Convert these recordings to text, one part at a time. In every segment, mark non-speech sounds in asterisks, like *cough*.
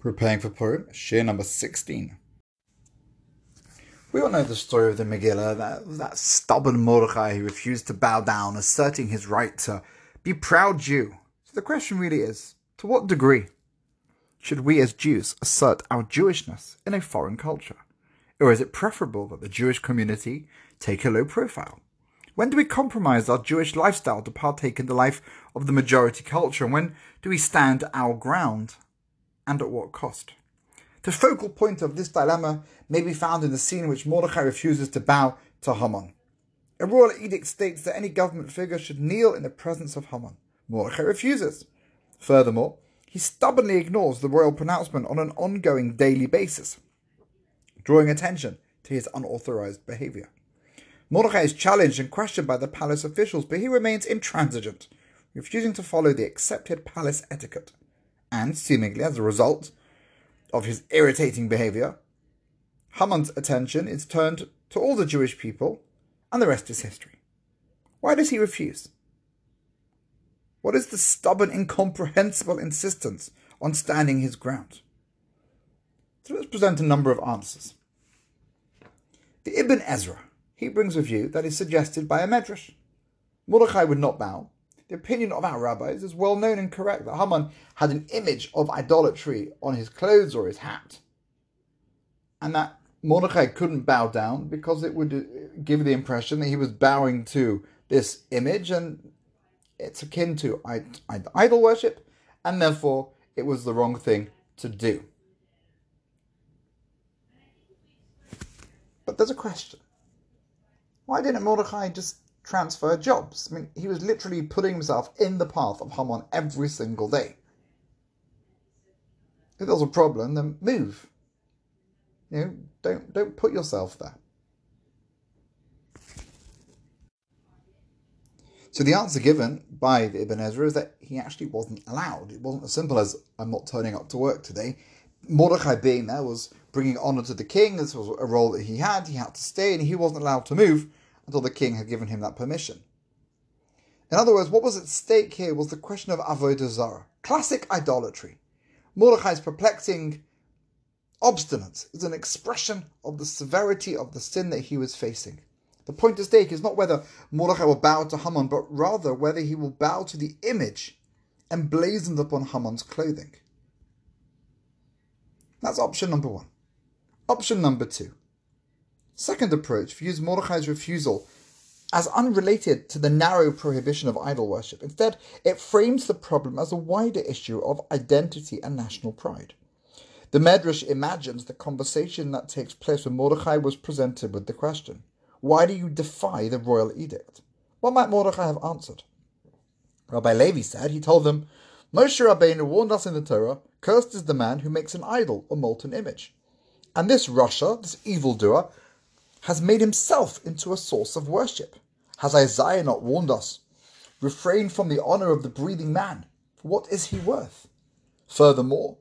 Preparing for Purim, share number 16. We all know the story of the Megillah, uh, that, that stubborn Mordechai who refused to bow down, asserting his right to be proud Jew. So the question really is, to what degree should we as Jews assert our Jewishness in a foreign culture? Or is it preferable that the Jewish community take a low profile? When do we compromise our Jewish lifestyle to partake in the life of the majority culture? And when do we stand our ground? And at what cost? The focal point of this dilemma may be found in the scene in which Mordechai refuses to bow to Haman. A royal edict states that any government figure should kneel in the presence of Haman. Mordechai refuses. Furthermore, he stubbornly ignores the royal pronouncement on an ongoing daily basis, drawing attention to his unauthorized behavior. Mordechai is challenged and questioned by the palace officials, but he remains intransigent, refusing to follow the accepted palace etiquette. And, seemingly as a result of his irritating behavior, Haman's attention is turned to all the Jewish people, and the rest is history. Why does he refuse? What is the stubborn, incomprehensible insistence on standing his ground? So let's present a number of answers. The Ibn Ezra, he brings a view that is suggested by a medrash. Mordechai would not bow. The opinion of our rabbis is well known and correct that Haman had an image of idolatry on his clothes or his hat, and that Mordechai couldn't bow down because it would uh, give the impression that he was bowing to this image, and it's akin to idol worship, and therefore it was the wrong thing to do. But there's a question. Why didn't Mordechai just transfer jobs? I mean, he was literally putting himself in the path of Haman every single day. If there's a problem, then move. You know, don't don't put yourself there. So the answer given by Ibn Ezra is that he actually wasn't allowed. It wasn't as simple as I'm not turning up to work today. Mordechai being there was bringing honor to the king. This was a role that he had. He had to stay, and he wasn't allowed to move until the king had given him that permission. In other words, what was at stake here was the question of avodah zarah, classic idolatry. Mordechai's perplexing obstinance is an expression of the severity of the sin that he was facing. The point at stake is not whether Mordechai will bow to Haman, but rather whether he will bow to the image emblazoned upon Haman's clothing. That's option number one. Option number two. Second approach views Mordechai's refusal as unrelated to the narrow prohibition of idol worship. Instead, it frames the problem as a wider issue of identity and national pride. The Medrash imagines the conversation that takes place when Mordechai was presented with the question, Why do you defy the royal edict? What might Mordechai have answered? Rabbi Levi said, he told them, Moshe Rabbeinu warned us in the Torah, cursed is the man who makes an idol or molten image. And this Rasha, this evildoer, has made himself into a source of worship. Has Isaiah not warned us? Refrain from the honor of the breathing man, for what is he worth? Furthermore,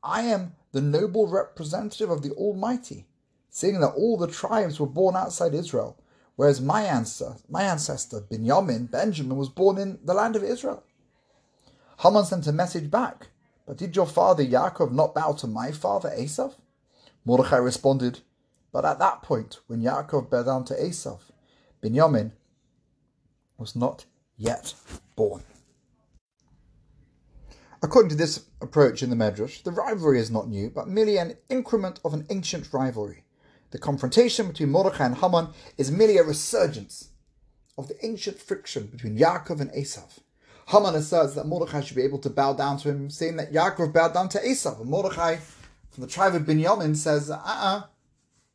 I am the noble representative of the Almighty, seeing that all the tribes were born outside Israel, whereas my ancestor, my ancestor Benjamin, Benjamin, was born in the land of Israel. Haman sent a message back, but did your father Yaakov not bow to my father Esav? Mordechai responded, but at that point, when Yaakov bowed down to Esav, Benjamin was not yet born. According to this approach in the Medrash, the rivalry is not new, but merely an increment of an ancient rivalry. The confrontation between Mordechai and Haman is merely a resurgence of the ancient friction between Yaakov and Esav. Haman asserts that Mordechai should be able to bow down to him, saying that Yaakov bowed down to Esav. And Mordechai, from the tribe of Binyamin, says, uh uh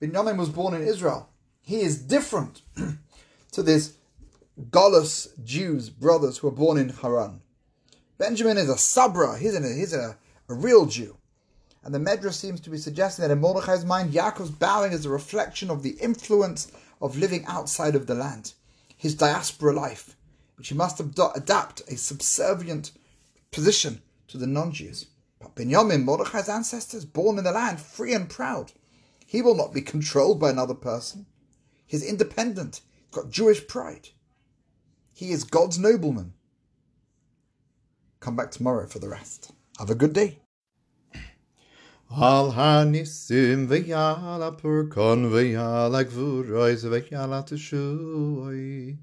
Binyamin was born in Israel. He is different *clears throat* to this Golos Jews, brothers who were born in Haran. Benjamin is a sabra, he's, an, he's a, a real Jew. And the Medrash seems to be suggesting that in Mordechai's mind, Yaakov's bowing is a reflection of the influence of living outside of the land, his diaspora life, which he must adapt a subservient position to the non Jews. But Benjamin, Mordechai's ancestors, born in the land, free and proud, he will not be controlled by another person. He's independent, he's got Jewish pride. He is God's nobleman. Come back tomorrow for the rest. Have a good day. Al hanisim v'yala purkon v'yala gvurois v'yala teshuoi.